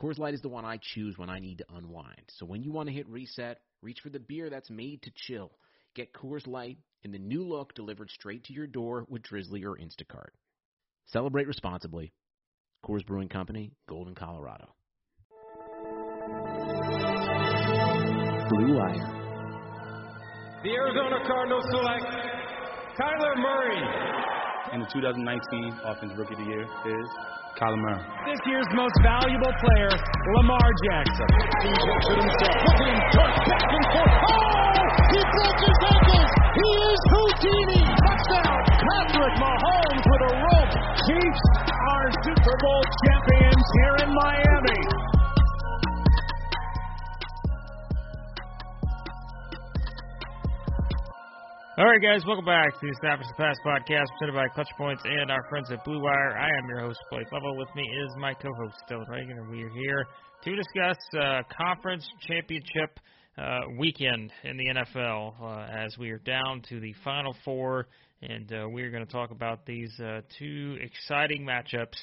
Coors Light is the one I choose when I need to unwind. So when you want to hit reset, reach for the beer that's made to chill. Get Coors Light in the new look delivered straight to your door with Drizzly or Instacart. Celebrate responsibly. Coors Brewing Company, Golden, Colorado. Blue Wire. The Arizona Cardinals select Kyler Murray. And the 2019 Offensive Rookie of the Year is Kyler Murray. This year's most valuable player, Lamar Jackson. He looks at himself. Look at him dart back and forth. Oh! He broke his ankles. He is Houdini. Touchdown. Patrick Mahomes with a rope. Chiefs are Super Bowl champions here in Miami. All right, guys, welcome back to the Establish the Pass podcast presented by Clutch Points and our friends at Blue Wire. I am your host, Blake Lovell. With me is my co-host, Dylan Reagan, and we are here to discuss uh, conference championship uh, weekend in the NFL uh, as we are down to the Final Four, and uh, we are going to talk about these uh, two exciting matchups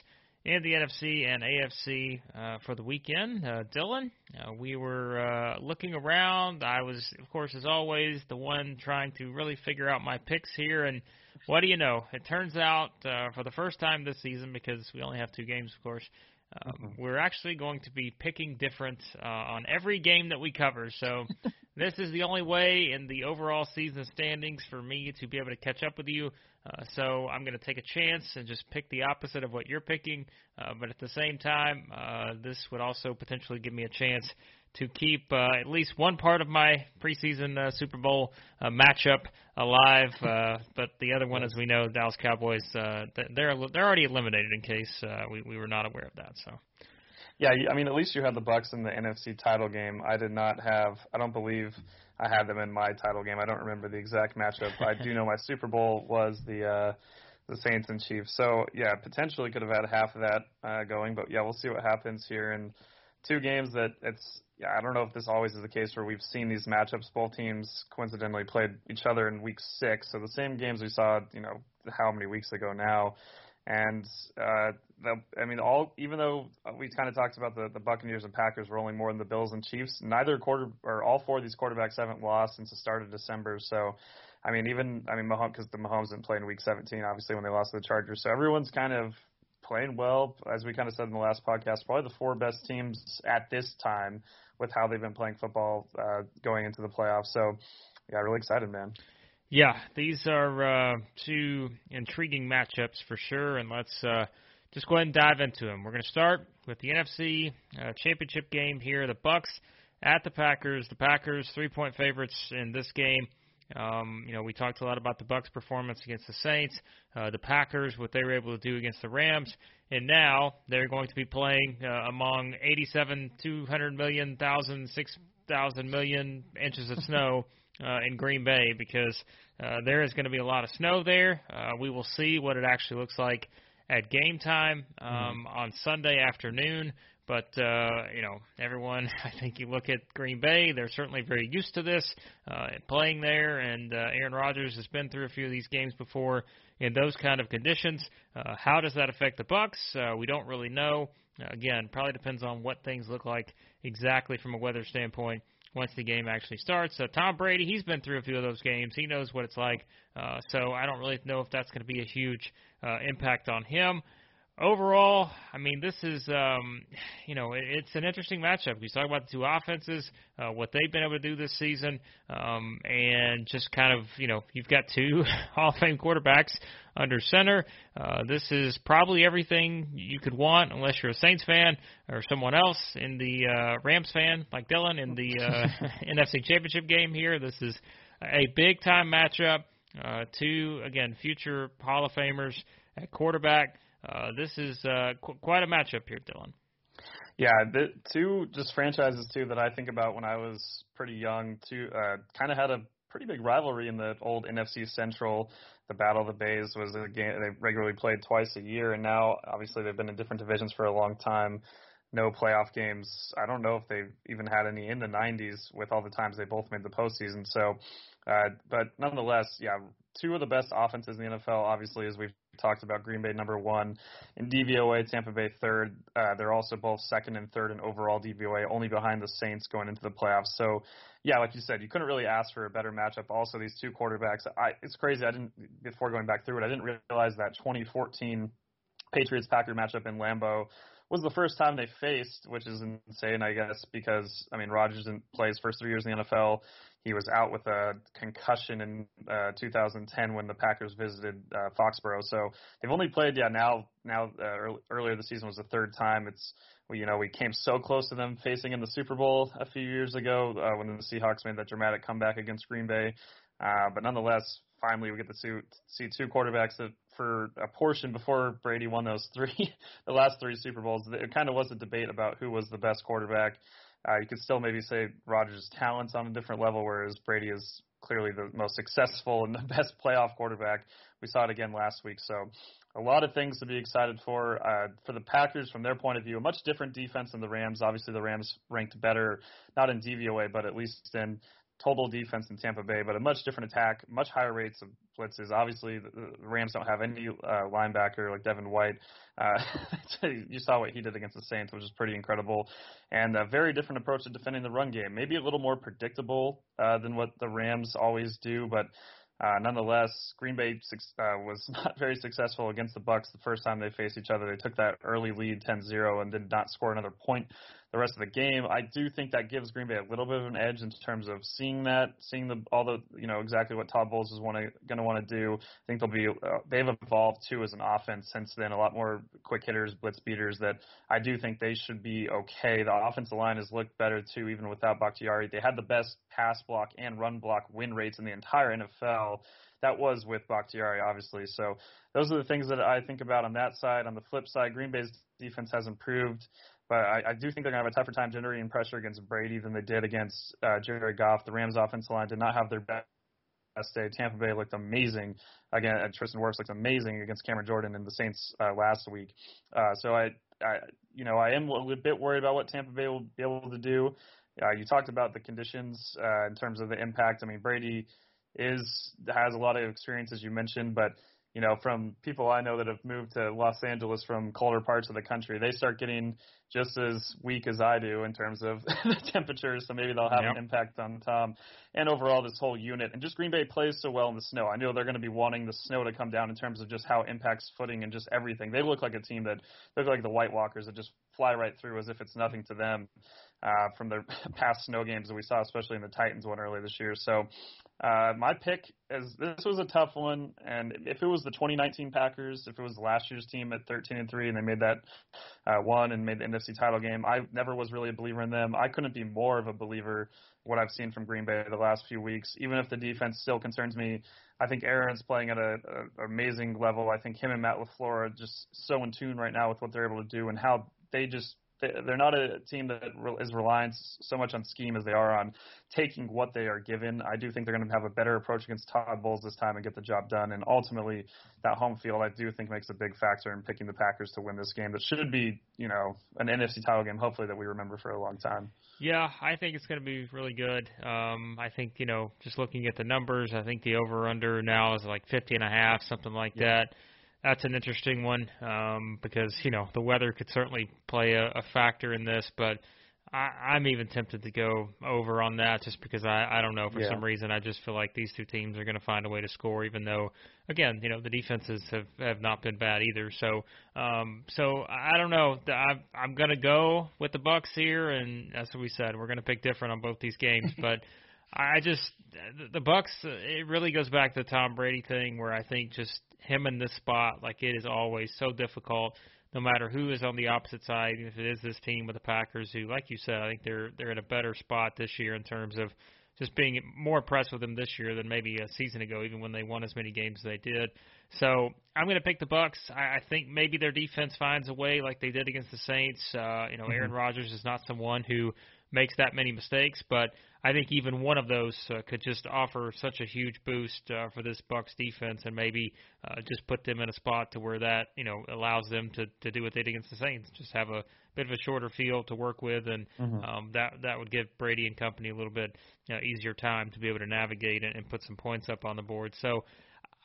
in the NFC and AFC uh, for the weekend. Uh, Dylan, uh, we were uh, looking around. I was, of course, as always, the one trying to really figure out my picks here. And what do you know? It turns out uh, for the first time this season, because we only have two games, of course, um, Mm-hmm. we're actually going to be picking different uh, on every game that we cover. So this is the only way in the overall season standings for me to be able to catch up with you. Uh, so I'm going to take a chance and just pick the opposite of what you're picking. Uh, but at the same time, uh, this would also potentially give me a chance to keep uh, at least one part of my preseason uh, Super Bowl uh, matchup alive. Uh, but the other one, as we know, Dallas Cowboys, uh, they're they're already eliminated. In case uh, we we were not aware of that. So Yeah, I mean, at least you had the Bucks in the NFC title game. I did not have. I don't believe I had them in my title game. I don't remember the exact matchup. I do know my Super Bowl was the uh, the Saints and Chiefs. So yeah, potentially could have had half of that uh, going, but yeah, we'll see what happens here in two games. That it's yeah, I don't know if this always is the case where we've seen these matchups. Both teams coincidentally played each other in Week Six, so the same games we saw, you know, how many weeks ago now. And uh, the, I mean, all even though we kind of talked about the, the Buccaneers and Packers rolling more than the Bills and Chiefs, neither quarter or all four of these quarterbacks haven't lost since the start of December. So, I mean, even I mean, Mahomes because the Mahomes didn't play in Week 17, obviously when they lost to the Chargers. So everyone's kind of playing well, as we kind of said in the last podcast. Probably the four best teams at this time with how they've been playing football uh, going into the playoffs. So, yeah, really excited, man. Yeah, these are uh, two intriguing matchups for sure, and let's uh, just go ahead and dive into them. We're going to start with the NFC uh, Championship game here. The Bucks at the Packers. The Packers three-point favorites in this game. Um, you know, we talked a lot about the Bucks' performance against the Saints, uh, the Packers, what they were able to do against the Rams, and now they're going to be playing uh, among 87, 200 million, thousand, six thousand million inches of snow uh, in Green Bay because uh, there is going to be a lot of snow there. Uh, we will see what it actually looks like at game time um, on Sunday afternoon. But uh, you know, everyone. I think you look at Green Bay; they're certainly very used to this uh, playing there, and uh, Aaron Rodgers has been through a few of these games before in those kind of conditions. Uh, how does that affect the Bucks? Uh, we don't really know. Again, probably depends on what things look like exactly from a weather standpoint once the game actually starts. Uh, Tom Brady, he's been through a few of those games. He knows what it's like. Uh, so I don't really know if that's going to be a huge uh, impact on him. Overall, I mean, this is, um, you know, it's an interesting matchup. We talk about the two offenses, uh, what they've been able to do this season, um, and just kind of, you know, you've got two Hall of Fame quarterbacks under center. Uh, this is probably everything you could want, unless you're a Saints fan or someone else in the uh, Rams fan, like Dylan, in the uh, NFC Championship game here. This is a big time matchup. Uh, two, again, future Hall of Famers at quarterback. Uh, this is uh, qu- quite a matchup here, Dylan. Yeah, the two just franchises too that I think about when I was pretty young. Two uh, kind of had a pretty big rivalry in the old NFC Central. The Battle of the Bays was a game they regularly played twice a year, and now obviously they've been in different divisions for a long time. No playoff games. I don't know if they've even had any in the 90s with all the times they both made the postseason. So, uh, but nonetheless, yeah, two of the best offenses in the NFL, obviously, as we've talked about. Green Bay number one in DVOA, Tampa Bay third. Uh, they're also both second and third in overall DVOA, only behind the Saints going into the playoffs. So, yeah, like you said, you couldn't really ask for a better matchup. Also, these two quarterbacks. I, it's crazy. I didn't before going back through it. I didn't realize that 2014 Patriots Packer matchup in Lambeau was the first time they faced, which is insane, I guess, because I mean Rodgers didn't play his first three years in the NFL. He was out with a concussion in uh, 2010 when the Packers visited uh, Foxborough. So they've only played, yeah, now now uh, earlier this season was the third time. It's you know we came so close to them facing in the Super Bowl a few years ago uh, when the Seahawks made that dramatic comeback against Green Bay. Uh, but nonetheless, finally we get to see, see two quarterbacks that for a portion before Brady won those three, the last three Super Bowls, it kind of was a debate about who was the best quarterback. Uh, you could still maybe say Rodgers' talents on a different level, whereas Brady is clearly the most successful and the best playoff quarterback. We saw it again last week, so a lot of things to be excited for. Uh, for the Packers, from their point of view, a much different defense than the Rams. Obviously, the Rams ranked better, not in DVOA, but at least in total defense in Tampa Bay, but a much different attack, much higher rates of blitzes. Obviously, the, Rams don't have any uh, linebacker like Devin White. Uh, you saw what he did against the Saints, which is pretty incredible, and a very different approach to defending the run game. Maybe a little more predictable uh, than what the Rams always do, but uh, nonetheless, Green Bay uh, was not very successful against the Bucks the first time they faced each other. They took that early lead 10-0 and did not score another point the rest of the game. I do think that gives Green Bay a little bit of an edge in terms of seeing that, seeing the all the you know exactly what Todd Bowles is going to want to do. I think they'll be uh, they've evolved too as an offense since then. A lot more quick hitters, blitz beaters. That I do think they should be okay. The offensive line has looked better too, even without Bakhtiari. They had the best pass block and run block win rates in the entire NFL that was with Bakhtiari, obviously. So those are the things that I think about on that side. On the flip side, Green Bay's defense has improved. But I, I do think they're going to have a tougher time generating pressure against Brady than they did against uh, Jared Goff. The Rams' offensive line did not have their best day. Tampa Bay looked amazing again. Uh, Tristan Wirfs looked amazing against Cameron Jordan and the Saints uh, last week. Uh, so I, I, you know, I am a bit worried about what Tampa Bay will be able to do. Uh, you talked about the conditions uh, in terms of the impact. I mean, Brady is has a lot of experience, as you mentioned, but you know, from people I know that have moved to Los Angeles from colder parts of the country, they start getting just as weak as I do in terms of the temperatures. So maybe they'll have yep. an impact on Tom and overall this whole unit. And just Green Bay plays so well in the snow. I know they're going to be wanting the snow to come down in terms of just how it impacts footing and just everything. They look like a team that look like the White Walkers that just fly right through as if it's nothing to them uh, from the past snow games that we saw, especially in the Titans one earlier this year. So uh, my pick is this was a tough one, and if it was the 2019 Packers, if it was last year's team at 13 and three, and they made that uh, one and made the NFC title game, I never was really a believer in them. I couldn't be more of a believer what I've seen from Green Bay the last few weeks. Even if the defense still concerns me, I think Aaron's playing at an amazing level. I think him and Matt LaFleur are just so in tune right now with what they're able to do and how they just they're not a team that is reliant so much on scheme as they are on taking what they are given. I do think they're going to have a better approach against Todd Bowles this time and get the job done. And ultimately, that home field I do think makes a big factor in picking the Packers to win this game. That should be, you know, an NFC title game. Hopefully, that we remember for a long time. Yeah, I think it's going to be really good. Um, I think you know, just looking at the numbers, I think the over under now is like fifty and a half, something like yeah. that that's an interesting one um, because you know the weather could certainly play a, a factor in this, but I, I'm even tempted to go over on that just because I I don't know for yeah. some reason I just feel like these two teams are going to find a way to score, even though again you know the defenses have have not been bad either. So um so I don't know I'm I'm going to go with the Bucks here, and as we said we're going to pick different on both these games, but. I just the Bucks. It really goes back to the Tom Brady thing, where I think just him in this spot, like it is always so difficult, no matter who is on the opposite side. If it is this team with the Packers, who, like you said, I think they're they're in a better spot this year in terms of just being more impressed with them this year than maybe a season ago, even when they won as many games as they did. So I'm going to pick the Bucks. I, I think maybe their defense finds a way, like they did against the Saints. Uh, you know, Aaron Mm-hmm. Rodgers is not someone who makes that many mistakes, but I think even one of those uh, could just offer such a huge boost uh, for this Bucks defense, and maybe uh, just put them in a spot to where that you know allows them to to do what they did against the Saints, just have a bit of a shorter field to work with, and um, that that would give Brady and company a little bit you know, easier time to be able to navigate and, and put some points up on the board. So.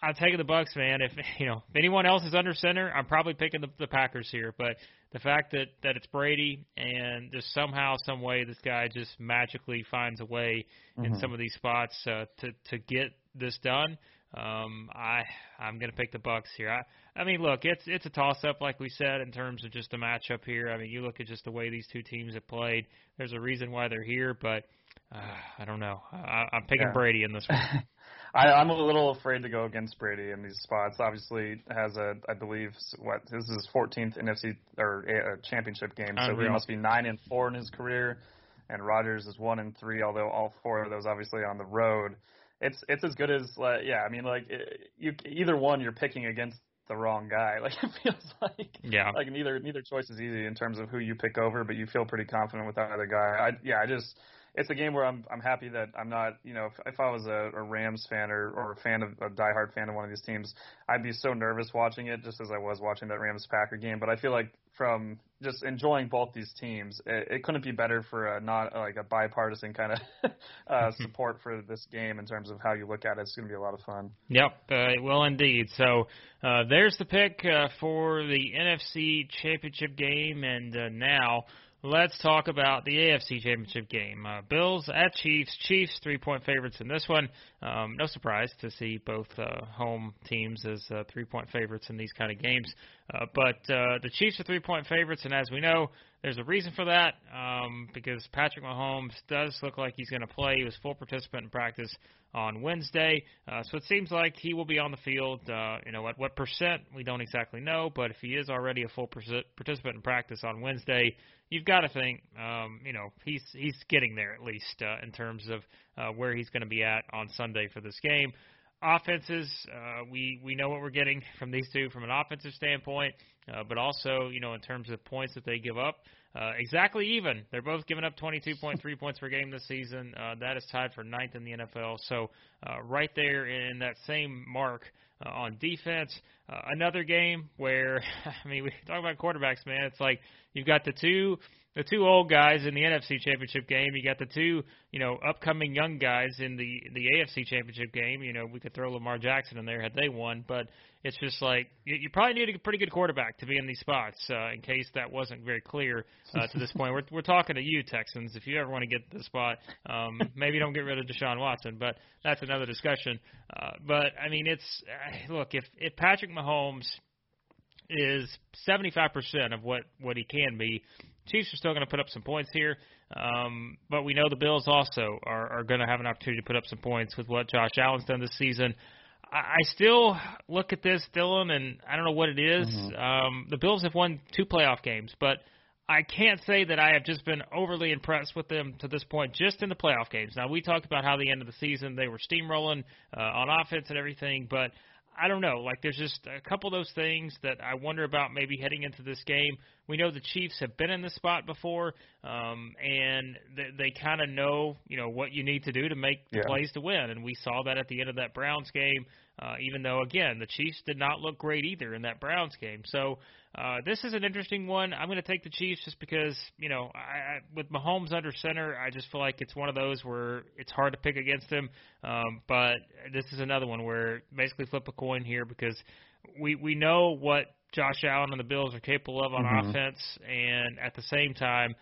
I'm taking the Bucks, man. If you know if anyone else is under center, I'm probably picking the, the Packers here. But the fact that that it's Brady and just somehow, some way, this guy just magically finds a way in some of these spots uh, to to get this done. Um, I I'm gonna pick the Bucks here. I I mean, look, it's it's a toss up, like we said, in terms of just a matchup here. I mean, you look at just the way these two teams have played. There's a reason why they're here, but uh, I don't know. I, I'm picking Yeah. Brady in this one. I, I'm a little afraid to go against Brady in these spots. Obviously, has a I believe what this is his 14th NFC or championship game, so he must be nine and four in his career, and Rodgers is one and three. Although all four of those obviously on the road, it's it's as good as like yeah. I mean like it, you either one you're picking against the wrong guy. Like it feels like Yeah. like neither neither choice is easy in terms of who you pick over, but you feel pretty confident with either guy. I yeah, I just it's a game where I'm I'm happy that I'm not you know if, if I was a, a Rams fan or or a fan of a diehard fan of one of these teams, I'd be so nervous watching it just as I was watching that Rams Packer game. But I feel like from just enjoying both these teams, it, it couldn't be better for a not like a bipartisan kind of uh, support for this game in terms of how you look at it. It's going to be a lot of fun. Yep, uh, it will indeed. So uh, there's the pick uh, for the NFC Championship game, and uh, now let's talk about the AFC Championship game. Uh, Bills at Chiefs. Chiefs three point favorites in this one. Um, no surprise to see both uh, home teams as uh, three point favorites in these kind of games. Uh, but uh, the Chiefs are three point favorites, and as we know, there's a reason for that um, because Patrick Mahomes does look like he's going to play. He was full participant in practice on Wednesday, uh, so it seems like he will be on the field. Uh, you know, at what percent we don't exactly know, but if he is already a full participant in practice on Wednesday, you've got to think, um, you know, he's he's getting there at least uh, in terms of uh, where he's going to be at on Sunday for this game. Offenses, uh, we we know what we're getting from these two from an offensive standpoint, uh, but also you know in terms of points that they give up, uh, exactly even. They're both giving up 22.3 points per game this season. Uh, that is tied for ninth in the NFL. So uh, right there in that same mark uh, on defense. Uh, another game where I mean we talk about quarterbacks, man. It's like you've got the two the two old guys in the NFC Championship game. You got the two, you know, upcoming young guys in the the AFC Championship game. You know, we could throw Lamar Jackson in there had they won, but it's just like you, you probably need a pretty good quarterback to be in these spots. Uh, in case that wasn't very clear uh, to this point, we're we're talking to you Texans. If you ever want to get the spot, um, maybe don't get rid of Deshaun Watson, but that's another discussion. Uh, but I mean, it's uh, look if if Patrick Mahomes is 75% of what what he can be. Chiefs are still going to put up some points here, um, but we know the Bills also are, are going to have an opportunity to put up some points with what Josh Allen's done this season. I, still look at this, Dylan, and I don't know what it is. Um, the Bills have won two playoff games, but I can't say that I have just been overly impressed with them to this point, just in the playoff games. Now, we talked about how the end of the season they were steamrolling uh, on offense and everything, but I don't know. Like, there's just a couple of those things that I wonder about maybe heading into this game. We know the Chiefs have been in this spot before, um, and they, they kind of know, you know, what you need to do to make the Yeah. plays to win. And we saw that at the end of that Browns game. Uh, even though, again, the Chiefs did not look great either in that Browns game. So uh, this is an interesting one. I'm going to take the Chiefs just because, you know, I, I, with Mahomes under center, I just feel like it's one of those where it's hard to pick against him. Um, but this is another one where basically flip a coin here because we we know what Josh Allen and the Bills are capable of on offense, and at the same time,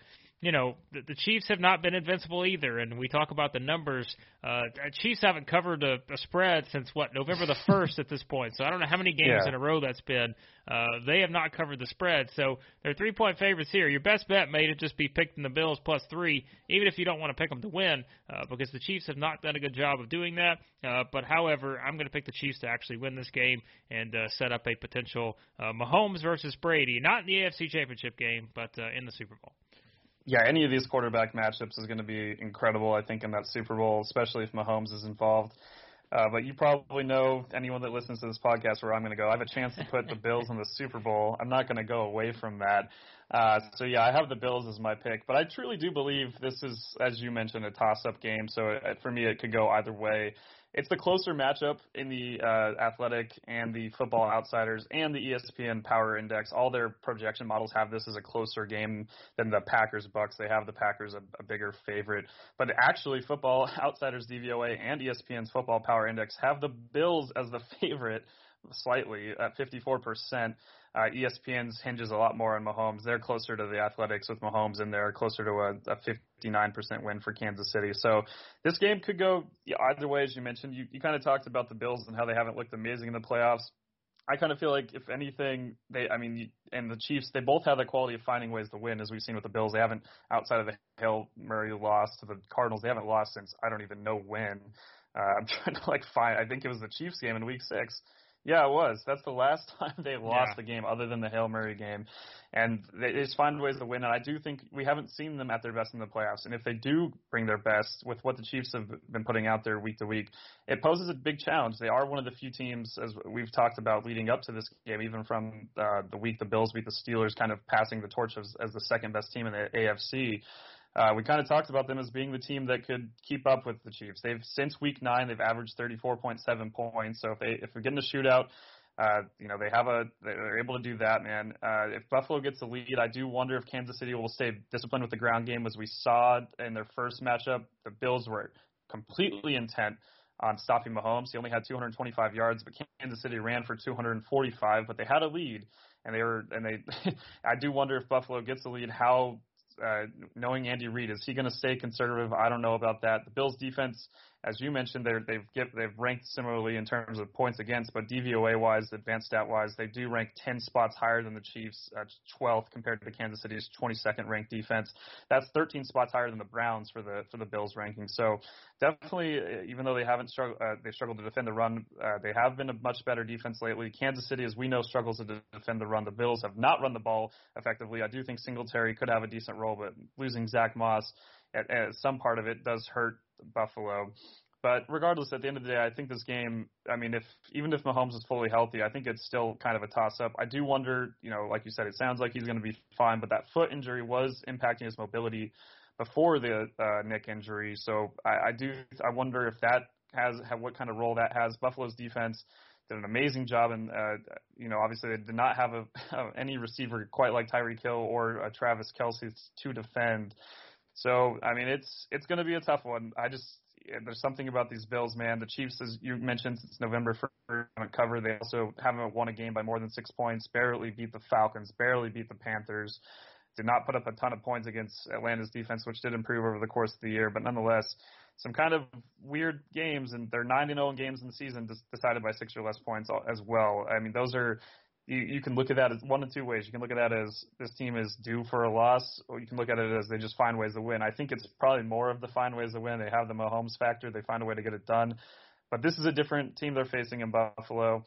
you know, the, the Chiefs have not been invincible either. And we talk about the numbers. Uh, the Chiefs haven't covered a, a spread since what November the first at this point. So I don't know how many games Yeah. in a row that's been. Uh, they have not covered the spread. So they're three point favorites here. Your best bet may just be picking the Bills plus three, even if you don't want to pick them to win, uh, because the Chiefs have not done a good job of doing that. Uh, but however, I'm going to pick the Chiefs to actually win this game and uh, set up a potential uh, Mahomes versus Brady, not in the AFC Championship game, but uh, in the Super Bowl. Yeah, any of these quarterback matchups is going to be incredible. I think in that Super Bowl, especially if Mahomes is involved. Uh, but you probably know anyone that listens to this podcast where I'm going to go. I have a chance to put the Bills in the Super Bowl. I'm not going to go away from that. Uh, so yeah, I have the Bills as my pick, but I truly do believe this is, as you mentioned, a toss-up game. So it, for me, it could go either way. It's the closer matchup in the uh, Athletic and the Football Outsiders and the ESPN Power Index. All their projection models have this as a closer game than the Packers Bucks. They have the Packers a, a bigger favorite, but actually, Football Outsiders DVOA and ESPN's Football Power Index have the Bills as the favorite slightly at 54%. Uh, ESPN's hinges a lot more on Mahomes. They're closer to the Athletics with Mahomes, and they're closer to a, a 59% win for Kansas City. So this game could go either way, as you mentioned. You, you kind of talked about the Bills and how they haven't looked amazing in the playoffs. I kind of feel like if anything, they, I mean, and the Chiefs, they both have the quality of finding ways to win, as we've seen with the Bills. They haven't, outside of the Hail Murray loss to the Cardinals, they haven't lost since I don't even know when. Uh, I'm trying to like find. I think it was the Chiefs game in Week Six yeah, it was. That's the last time they lost yeah. the game, other than the Hail Murray game, and they just find ways to win. And I do think we haven't seen them at their best in the playoffs. And if they do bring their best with what the Chiefs have been putting out there week to week, it poses a big challenge. They are one of the few teams, as we've talked about leading up to this game, even from uh, the week the Bills beat the Steelers, kind of passing the torch as, as the second best team in the AFC. Uh, we kind of talked about them as being the team that could keep up with the Chiefs. They've since week nine they've averaged 34.7 points. So if they if we get in a shootout, uh, you know they have a they're able to do that, man. Uh, if Buffalo gets the lead, I do wonder if Kansas City will stay disciplined with the ground game, as we saw in their first matchup. The Bills were completely intent on stopping Mahomes. He only had 225 yards, but Kansas City ran for 245. But they had a lead, and they were and they. I do wonder if Buffalo gets the lead, how uh, knowing Andy Reid, is he going to stay conservative? I don't know about that. The Bills' defense, as you mentioned, they've get, they've ranked similarly in terms of points against, but DVOA wise, advanced stat wise, they do rank 10 spots higher than the Chiefs, uh, 12th compared to Kansas City's 22nd ranked defense. That's 13 spots higher than the Browns for the for the Bills ranking. So definitely, uh, even though they haven't struggled, uh, they struggled to defend the run, uh, they have been a much better defense lately. Kansas City, as we know, struggles to defend the run. The Bills have not run the ball effectively. I do think Singletary could have a decent role, but losing Zach Moss at, at some part of it does hurt Buffalo. But regardless, at the end of the day, I think this game. I mean, if even if Mahomes is fully healthy, I think it's still kind of a toss-up. I do wonder, you know, like you said, it sounds like he's going to be fine, but that foot injury was impacting his mobility before the uh, Nick injury. So I, I do. I wonder if that has have, what kind of role that has. Buffalo's defense did an amazing job, and uh, you know, obviously they did not have a, any receiver quite like Tyreek Hill or uh, Travis Kelce to defend. So I mean, it's it's going to be a tough one. I just there's something about these Bills, man. The Chiefs, as you mentioned, since November 1st, haven't covered. They also haven't won a game by more than six points. Barely beat the Falcons. Barely beat the Panthers. Did not put up a ton of points against Atlanta's defense, which did improve over the course of the year. But nonetheless, some kind of weird games, and they're 9 0 games in the season, decided by six or less points uh, as well. I mean, those are you, you can look at that as one of two ways. You can look at that as this team is due for a loss, or you can look at it as they just find ways to win. I think it's probably more of the find ways to win. They have the Mahomes factor. They find a way to get it done. But this is a different team they're facing in Buffalo.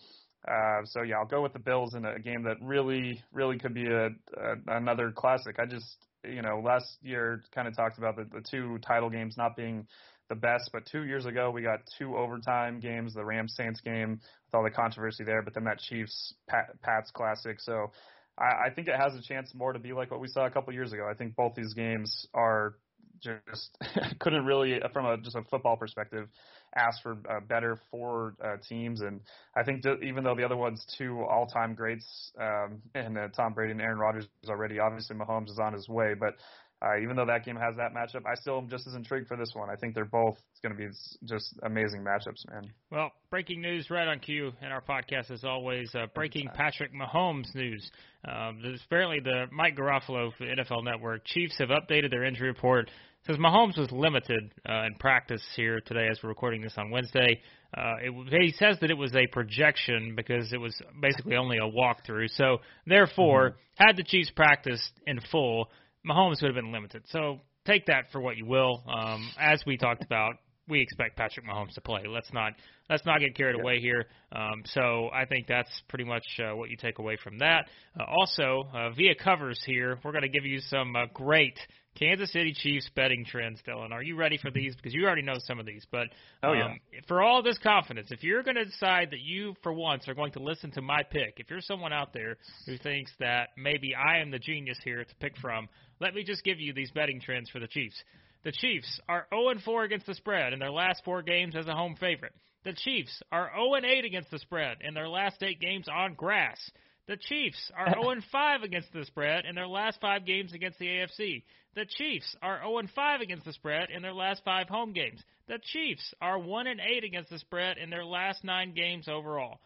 Uh, so yeah, I'll go with the Bills in a game that really, really could be a, a another classic. I just, you know, last year kind of talked about the, the two title games not being the best. But two years ago, we got two overtime games, the Rams Saints game with all the controversy there, but then that Chiefs Pats classic. So I, I think it has a chance more to be like what we saw a couple years ago. I think both these games are just couldn't really, from a just a football perspective, ask for uh, better for uh, teams. And I think that even though the other one's two all-time greats, um, and uh, Tom Brady and Aaron Rodgers already, obviously Mahomes is on his way, but uh, even though that game has that matchup, I still am just as intrigued for this one. I think they're both going to be just amazing matchups, man. Well, breaking news right on cue in our podcast, as always. Uh, breaking Patrick Mahomes news. Um, apparently, the Mike the NFL Network Chiefs have updated their injury report. Says Mahomes was limited uh, in practice here today, as we're recording this on Wednesday. Uh, it, he says that it was a projection because it was basically only a walkthrough. So, therefore, mm-hmm. had the Chiefs practiced in full, Mahomes would have been limited. So take that for what you will. Um, as we talked about, we expect Patrick Mahomes to play. Let's not let's not get carried away here. Um, so I think that's pretty much uh, what you take away from that. Uh, also, uh, via covers here, we're going to give you some uh, great Kansas City Chiefs betting trends, Dylan. Are you ready for these? Because you already know some of these. But oh, yeah. um, for all this confidence, if you're going to decide that you, for once, are going to listen to my pick, if you're someone out there who thinks that maybe I am the genius here to pick from, let me just give you these betting trends for the Chiefs. The Chiefs are 0 4 against the spread in their last four games as a home favorite. The Chiefs are 0 8 against the spread in their last eight games on grass. The Chiefs are 0 5 against the spread in their last five games against the AFC. The Chiefs are 0 5 against the spread in their last five home games. The Chiefs are 1 8 against the spread in their last nine games overall.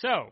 So,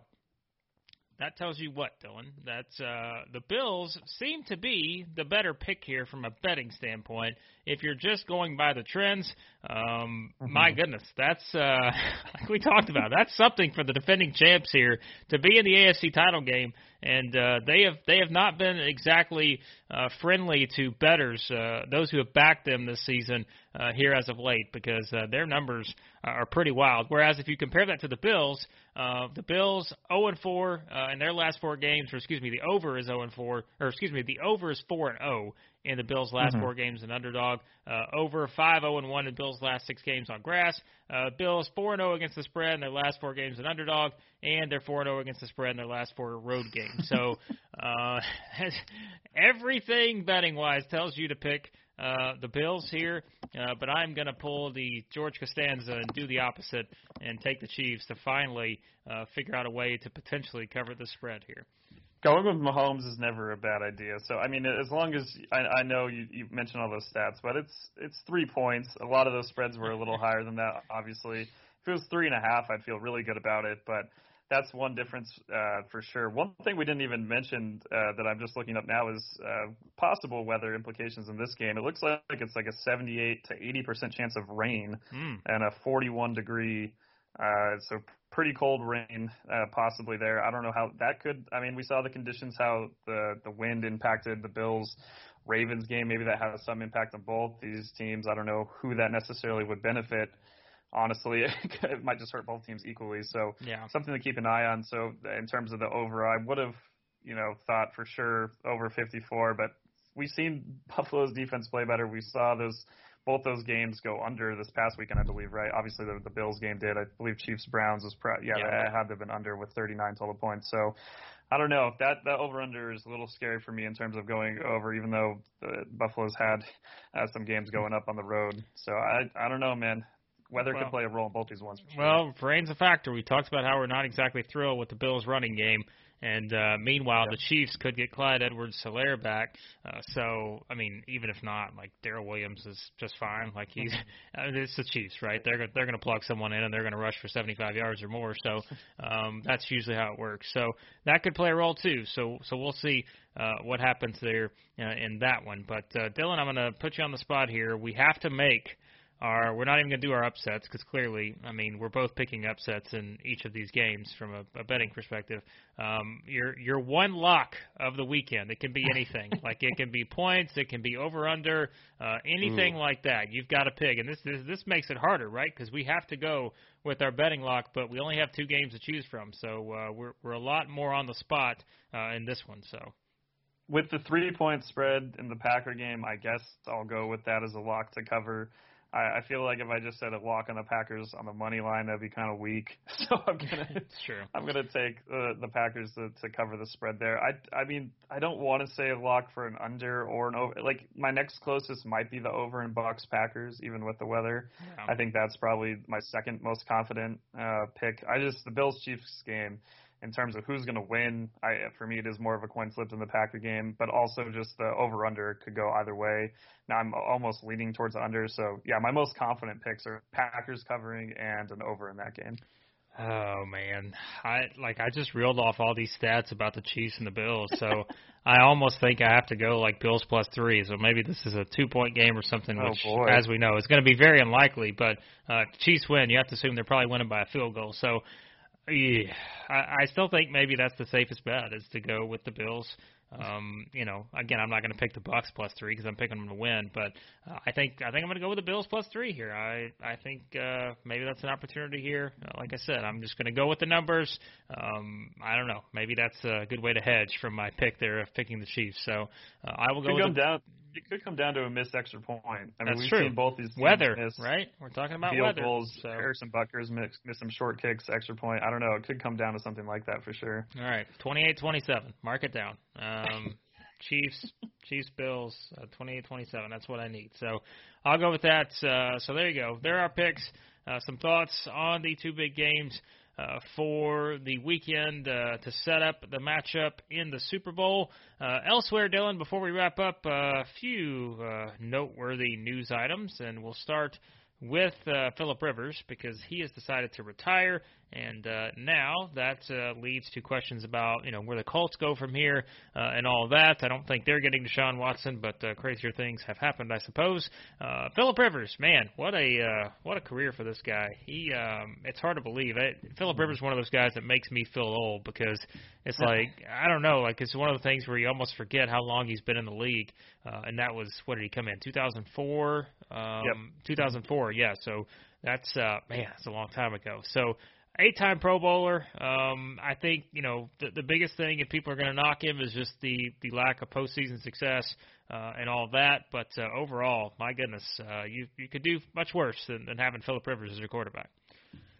that tells you what, Dylan? That's uh, the Bills seem to be the better pick here from a betting standpoint. If you're just going by the trends, um, mm-hmm. my goodness, that's uh, like we talked about. That's something for the defending champs here to be in the AFC title game, and uh, they have they have not been exactly uh, friendly to bettors, uh, those who have backed them this season uh, here as of late, because uh, their numbers are pretty wild. Whereas if you compare that to the Bills, uh, the Bills 0 and 4 uh, in their last four games, or excuse me, the over is 0 and 4, or excuse me, the over is 4 and 0 in the Bills' last mm-hmm. four games, an underdog. Uh, over 5 0 and 1 in Bills' last six games on grass. Uh, Bills 4 0 against the spread in their last four games, an underdog, and they're 4 0 against the spread in their last four road games. So uh, everything betting wise tells you to pick uh, the Bills here, uh, but I'm going to pull the George Costanza and do the opposite and take the Chiefs to finally uh, figure out a way to potentially cover the spread here. Going with Mahomes is never a bad idea. So I mean, as long as I, I know you, you mentioned all those stats, but it's it's three points. A lot of those spreads were a little higher than that. Obviously, if it was three and a half, I'd feel really good about it. But that's one difference uh, for sure. One thing we didn't even mention uh, that I'm just looking up now is uh, possible weather implications in this game. It looks like it's like a 78 to 80 percent chance of rain mm. and a 41 degree. Uh, so pretty cold rain uh, possibly there. I don't know how that could. I mean, we saw the conditions, how the the wind impacted the Bills Ravens game. Maybe that has some impact on both these teams. I don't know who that necessarily would benefit. Honestly, it might just hurt both teams equally. So yeah. something to keep an eye on. So in terms of the over, I would have you know thought for sure over 54, but we've seen Buffalo's defense play better. We saw those both those games go under this past weekend, I believe, right? Obviously, the, the Bills game did. I believe Chiefs Browns was pro- yeah, yeah. had to have been under with 39 total points. So I don't know. That that over under is a little scary for me in terms of going over, even though the Buffalo's had uh, some games going up on the road. So I I don't know, man. Weather well, could play a role in both these ones. Sure. Well, rain's a factor. We talked about how we're not exactly thrilled with the Bills' running game. And uh, meanwhile, yep. the Chiefs could get Clyde Edwards-Helaire back. Uh, so, I mean, even if not, like Darrel Williams is just fine. Like he's, uh, it's the Chiefs, right? They're they're going to plug someone in and they're going to rush for 75 yards or more. So, um, that's usually how it works. So that could play a role too. So, so we'll see uh, what happens there uh, in that one. But uh, Dylan, I'm going to put you on the spot here. We have to make are we're not even going to do our upsets because clearly, I mean, we're both picking upsets in each of these games from a, a betting perspective. Um, your your one lock of the weekend. It can be anything. like it can be points. It can be over under. Uh, anything Ooh. like that. You've got to pick, and this this this makes it harder, right? Because we have to go with our betting lock, but we only have two games to choose from, so uh, we're we're a lot more on the spot uh, in this one. So with the three point spread in the Packer game, I guess I'll go with that as a lock to cover. I, I feel like if I just said a walk on the Packers on the money line, that'd be kind of weak. So I'm gonna sure. I'm gonna take uh, the Packers to, to cover the spread there. I I mean I don't want to say a lock for an under or an over. Like my next closest might be the over in Bucks Packers, even with the weather. Yeah. I think that's probably my second most confident uh, pick. I just the Bills Chiefs game in terms of who's going to win. I, for me, it is more of a coin flip than the Packer game, but also just the over under could go either way. Now I'm almost leaning towards under. So yeah, my most confident picks are Packers covering and an over in that game. Oh man, I like I just reeled off all these stats about the Chiefs and the Bills, so I almost think I have to go like Bills plus three. So maybe this is a two point game or something, oh, which, boy. as we know, is going to be very unlikely. But uh, Chiefs win, you have to assume they're probably winning by a field goal. So yeah, I, I still think maybe that's the safest bet is to go with the Bills Um, you know, again, I'm not going to pick the Bucks plus three because I'm picking them to win, but uh, I think I think I'm going to go with the Bills plus three here. I I think uh, maybe that's an opportunity here. Uh, like I said, I'm just going to go with the numbers. Um, I don't know. Maybe that's a good way to hedge from my pick there of picking the Chiefs. So uh, I will go. Could with come the, down. It could come down to a missed extra point. I mean, That's we've true. seen both these weather, miss right? We're talking about field weather. goals. So. Harrison Butker's miss, miss some short kicks, extra point. I don't know. It could come down to something like that for sure. All right, 28-27. Mark it down. Um, Chiefs, Chiefs, Bills, uh, 28-27. That's what I need. So I'll go with that. Uh, so there you go. There are picks. Uh, some thoughts on the two big games uh, for the weekend uh, to set up the matchup in the Super Bowl. Uh, elsewhere, Dylan, before we wrap up, a few uh, noteworthy news items, and we'll start with uh, Philip Rivers because he has decided to retire, and uh, now that uh, leads to questions about you know where the Colts go from here uh, and all that. I don't think they're getting Deshaun Watson, but uh, crazier things have happened, I suppose. Uh, Philip Rivers, man, what a uh, what a career for this guy. He um, it's hard to believe. it. Philip Rivers is one of those guys that makes me feel old because it's like I don't know, like it's one of the things where you almost forget how long he's been in the league, uh, and that was what did he come in 2004, um, Yep. 2004, yeah. So that's uh, man, that's a long time ago. So eight-time Pro Bowler. Um, I think you know the, the biggest thing, and people are going to knock him, is just the the lack of postseason success uh, and all that. But uh, overall, my goodness, uh, you you could do much worse than, than having Philip Rivers as your quarterback.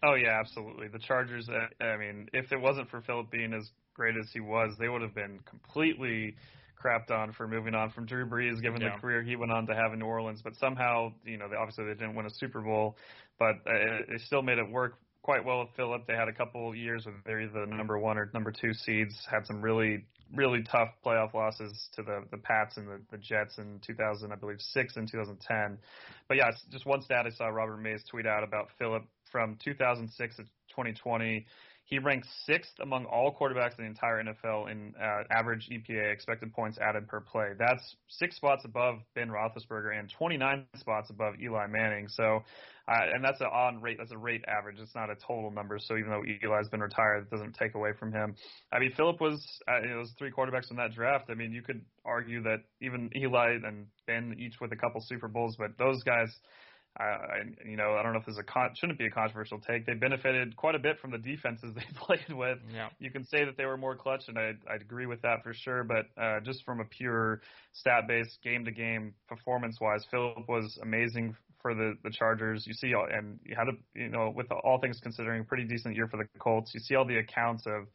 Oh yeah, absolutely. The Chargers. uh, I mean, if it wasn't for Philip being as great as he was, they would have been completely crapped on for moving on from Drew Brees, given Yeah. the career he went on to have in New Orleans. But somehow, you know, they, obviously they didn't win a Super Bowl, but uh, they still made it work quite well with Philip. They had a couple years with they're the number one or number two seeds. Had some really really tough playoff losses to the the Pats and the, the Jets in 2000, I believe six and 2010. But yeah, just one stat I saw Robert Mays tweet out about Philip from 2006 to 2020. He ranks sixth among all quarterbacks in the entire NFL in uh, average EPA, expected points added per play. That's six spots above Ben Roethlisberger and 29 spots above Eli Manning. So, uh, and that's an on rate. That's a rate average. It's not a total number. So even though Eli's been retired, it doesn't take away from him. I mean, Philip was uh, it was three quarterbacks in that draft. I mean, you could argue that even Eli and Ben each with a couple Super Bowls, but those guys. I, I, you know, I don't know if this is a con- shouldn't be a controversial take. They benefited quite a bit from the defenses they played with. Yeah. You can say that they were more clutch, and I I'd agree with that for sure. But uh, just from a pure stat based game to game performance wise, Philip was amazing for the the Chargers. You see, all, and you had a you know with all things considering, pretty decent year for the Colts. You see all the accounts of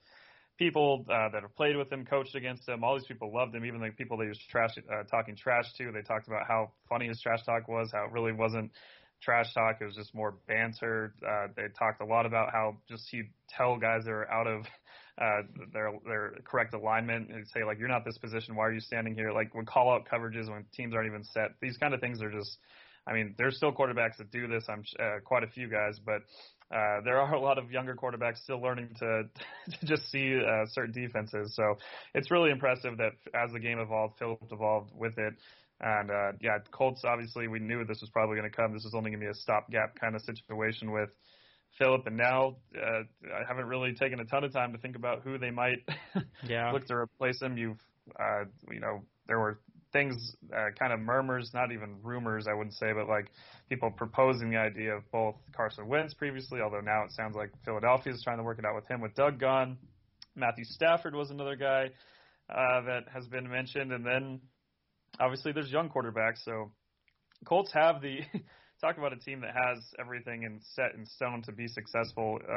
people uh, that have played with him, coached against him. All these people loved him, even the people that he was trash uh, talking trash to. They talked about how funny his trash talk was, how it really wasn't trash talk. It was just more banter. Uh, they talked a lot about how just he'd tell guys that are out of uh, their their correct alignment and say like, "You're not this position. Why are you standing here?" Like would call out coverages when teams aren't even set. These kind of things are just. I mean, there's still quarterbacks that do this. I'm uh, quite a few guys, but uh, there are a lot of younger quarterbacks still learning to to just see uh, certain defenses. So it's really impressive that as the game evolved, Philip evolved with it. And uh, yeah, Colts obviously we knew this was probably going to come. This was only going to be a stopgap kind of situation with Philip, and now uh, I haven't really taken a ton of time to think about who they might Yeah. look to replace him. You've uh, you know there were things uh, kind of murmurs, not even rumors, I wouldn't say, but like people proposing the idea of both Carson Wentz previously, although now it sounds like Philadelphia is trying to work it out with him with Doug gone. Matthew Stafford was another guy uh, that has been mentioned, and then obviously there's young quarterbacks. So Colts have the talk about a team that has everything in set in stone to be successful, uh,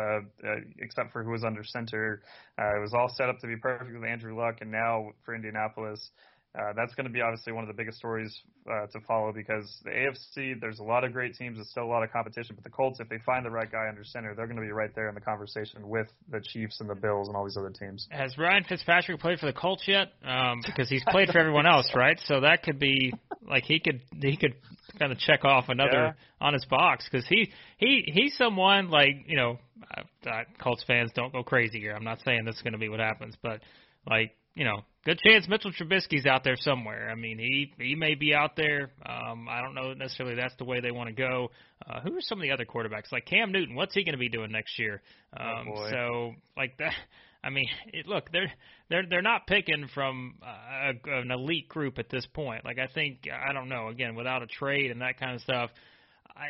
uh, except for who was under center. Uh, it was all set up to be perfect with Andrew Luck, and now for Indianapolis. Uh, that's going to be obviously one of the biggest stories uh, to follow because the AFC, there's a lot of great teams, there's still a lot of competition. But the Colts, if they find the right guy under center, they're going to be right there in the conversation with the Chiefs and the Bills and all these other teams. Has Ryan Fitzpatrick played for the Colts yet? Um, because he's played for everyone else, right? So that could be like he could he could kind of check off another on his box because he he he's someone like you know uh, Colts fans don't go crazy here. I'm not saying this is going to be what happens, but like you know, good chance Mitchell Trubisky's out there somewhere. I mean, he he may be out there. Um, I don't know necessarily that's the way they want to go. Uh, who are some of the other quarterbacks like Cam Newton? What's he going to be doing next year? Um, boy. so like that. I mean, it, look, they're they're they're not picking from a, an elite group at this point. Like I think I don't know. Again, without a trade and that kind of stuff,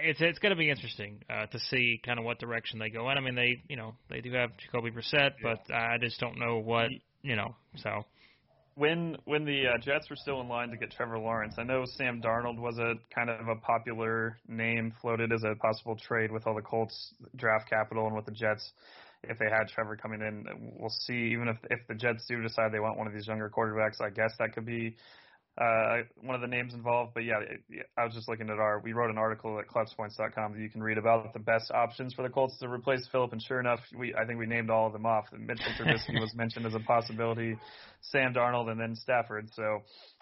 it's it's going to be interesting uh, to see kind of what direction they go in. I mean, they you know they do have Jacoby Brissett, yeah. but I just don't know what you know. So when when the uh, Jets were still in line to get Trevor Lawrence, I know Sam Darnold was a kind of a popular name floated as a possible trade with all the Colts draft capital and with the Jets. If they had Trevor coming in, we'll see. Even if if the Jets do decide they want one of these younger quarterbacks, I guess that could be uh, one of the names involved. But yeah, it, I was just looking at our. We wrote an article at clutchpoints.com that you can read about the best options for the Colts to replace Philip, and sure enough, we I think we named all of them off. Mitchell Trubisky was mentioned as a possibility, Sam Darnold, and then Stafford. So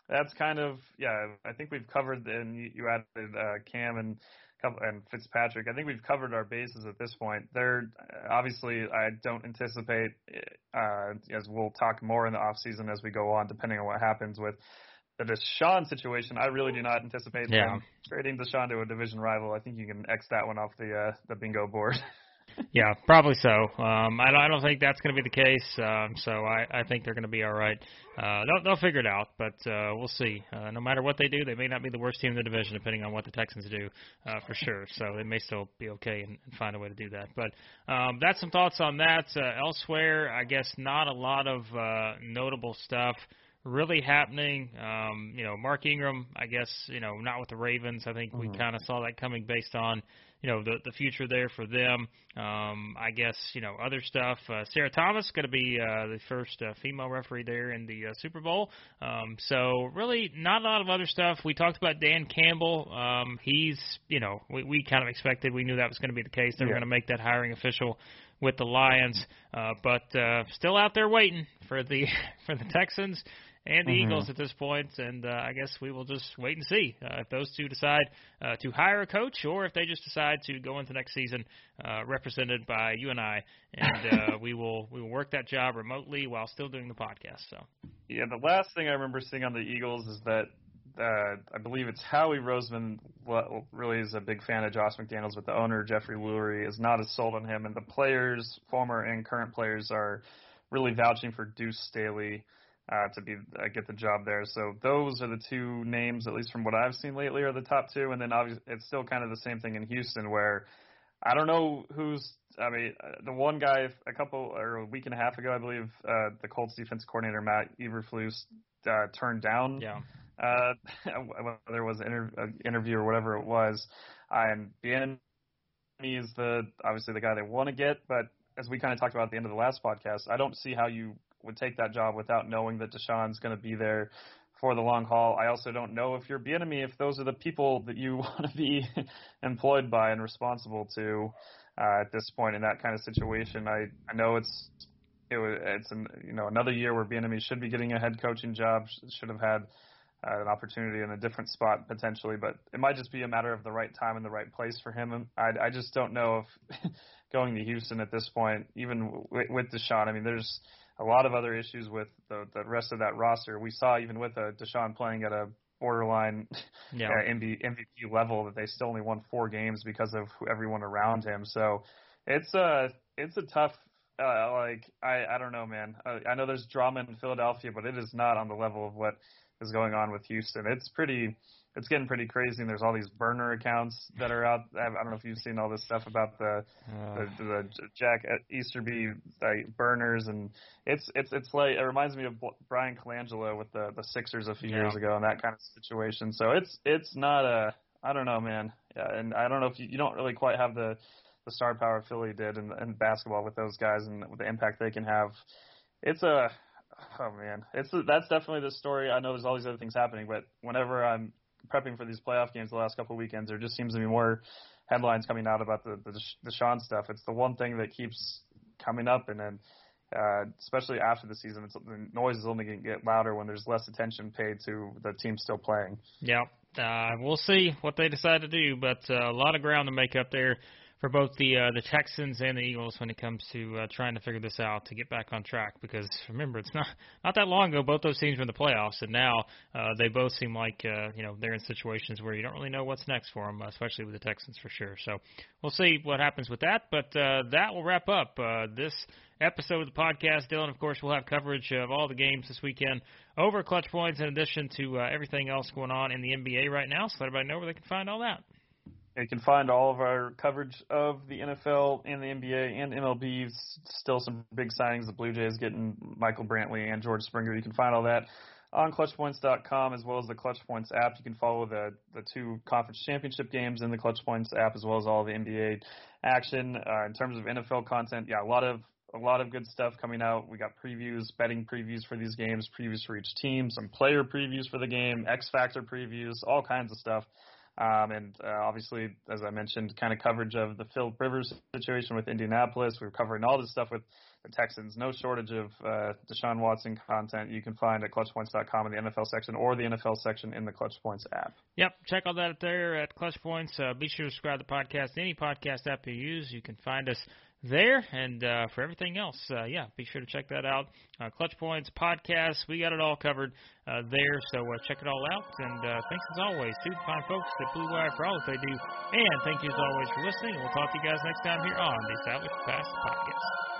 that's kind of yeah. I think we've covered, and you, added uh, Cam and and Fitzpatrick. I think we've covered our bases at this point. They're obviously I don't anticipate, uh, as we'll talk more in the off season as we go on, depending on what happens with the Deshaun situation, I really do not anticipate yeah. them trading Deshaun to a division rival. I think you can X that one off the uh, the bingo board. yeah, probably so. Um, I, don't, I don't think that's going to be the case. Um, so I, I think they're going to be all right. Uh, they'll, they'll figure it out, but uh, we'll see. Uh, no matter what they do, they may not be the worst team in the division, depending on what the Texans do, uh, for sure. So they may still be okay and, and find a way to do that. But um, that's some thoughts on that. Uh, elsewhere, I guess not a lot of uh, notable stuff really happening. Um, you know, Mark Ingram, I guess, you know, not with the Ravens. I think mm-hmm. we kind of saw that coming based on, you know, the the future there for them. Um, I guess, you know, other stuff. Uh, Sarah Thomas going to be uh, the first uh, female referee there in the uh, Super Bowl. Um, so really, not a lot of other stuff. We talked about Dan Campbell. Um, he's, you know, we, we kind of expected. We knew that was going to be the case. They yeah. were going to make that hiring official with the Lions, uh, but uh, still out there waiting for the for the Texans and the mm-hmm. Eagles at this point, and uh, I guess we will just wait and see uh, if those two decide uh, to hire a coach or if they just decide to go into next season uh, represented by you and I, and uh, we will we will work that job remotely while still doing the podcast. So yeah, the last thing I remember seeing on the Eagles is that. Uh, I believe it's Howie Roseman well, really is a big fan of Josh McDaniels, but the owner Jeffrey Lurie is not as sold on him, and the players, former and current players, are really vouching for Deuce Staley uh, to be uh, get the job there. So those are the two names, at least from what I've seen lately, are the top two. And then obviously it's still kind of the same thing in Houston, where I don't know who's. I mean, uh, the one guy a couple or a week and a half ago, I believe, uh, the Colts defense coordinator Matt Eberflus uh, turned down. Yeah. Uh, whether it was an inter- uh, interview or whatever it was, and Bieniemy is the obviously the guy they want to get, but as we kind of talked about at the end of the last podcast, I don't see how you would take that job without knowing that Deshaun's going to be there for the long haul. I also don't know if you're Bieniemy if those are the people that you want to be employed by and responsible to uh, at this point in that kind of situation. I I know it's it was it's an, you know another year where Bieniemy should be getting a head coaching job, should have had uh, an opportunity in a different spot potentially, but it might just be a matter of the right time and the right place for him. I I just don't know if going to Houston at this point, even with, with Deshaun. I mean, there's a lot of other issues with the, the rest of that roster. We saw even with uh, Deshaun playing at a borderline yeah. uh, MVP level that they still only won four games because of everyone around him. So it's a it's a tough uh, like I I don't know man. I, I know there's drama in Philadelphia, but it is not on the level of what is going on with Houston. It's pretty it's getting pretty crazy. And there's all these burner accounts that are out. I don't know if you've seen all this stuff about the uh. the, the Jack Easterby like, burners, and it's it's it's like it reminds me of Bryan Colangelo with the the Sixers a few yeah. years ago and that kind of situation. So it's it's not a I don't know, man. Yeah, and I don't know if you, you don't really quite have the the star power Philly did in, in basketball with those guys and with the impact they can have. It's a oh man, it's that's definitely the story. I know there's all these other things happening, but whenever I'm prepping for these playoff games the last couple of weekends, there just seems to be more headlines coming out about the the, the Deshaun stuff. It's the one thing that keeps coming up, and then uh, especially after the season, it's, the noise is only going to get louder when there's less attention paid to the team still playing. Yeah, uh, we'll see what they decide to do, but uh, a lot of ground to make up there for both the uh, the Texans and the Eagles when it comes to uh, trying to figure this out to get back on track. Because remember, it's not not that long ago both those teams were in the playoffs, and now uh, they both seem like uh, you know they're in situations where you don't really know what's next for them, especially with the Texans for sure. So we'll see what happens with that. But uh, that will wrap up uh, this episode of the podcast. Dylan, of course, we'll have coverage of all the games this weekend over Clutch Points, in addition to uh, everything else going on in the NBA right now. So let everybody know where they can find all that. You can find all of our coverage of the NFL and the NBA and MLB. Still some big signings. The Blue Jays getting Michael Brantley and George Springer. You can find all that on ClutchPoints.com as well as the Clutch Points app. You can follow the the two conference championship games in the Clutch Points app as well as all the NBA action. Uh, in terms of NFL content, yeah, a lot of a lot of good stuff coming out. We got previews, betting previews for these games, previews for each team, some player previews for the game, X Factor previews, all kinds of stuff. Um, and uh, obviously, as I mentioned, kind of coverage of the Phil Rivers situation with Indianapolis. We are covering all this stuff with the Texans. No shortage of uh, Deshaun Watson content you can find at ClutchPoints.com in the NFL section or the NFL section in the Clutch Points app. Yep, check all that out there at Clutch Points. Uh, be sure to subscribe to the podcast. Any podcast app you use, you can find us there. And uh, for everything else, uh, yeah, be sure to check that out. Uh, Clutch Points podcast, we got it all covered uh, there. So uh, check it all out. And uh, thanks as always to the fine folks at Blue Wire for all that they do. And thank you as always for listening. We'll talk to you guys next time here on the Established Pass Podcast.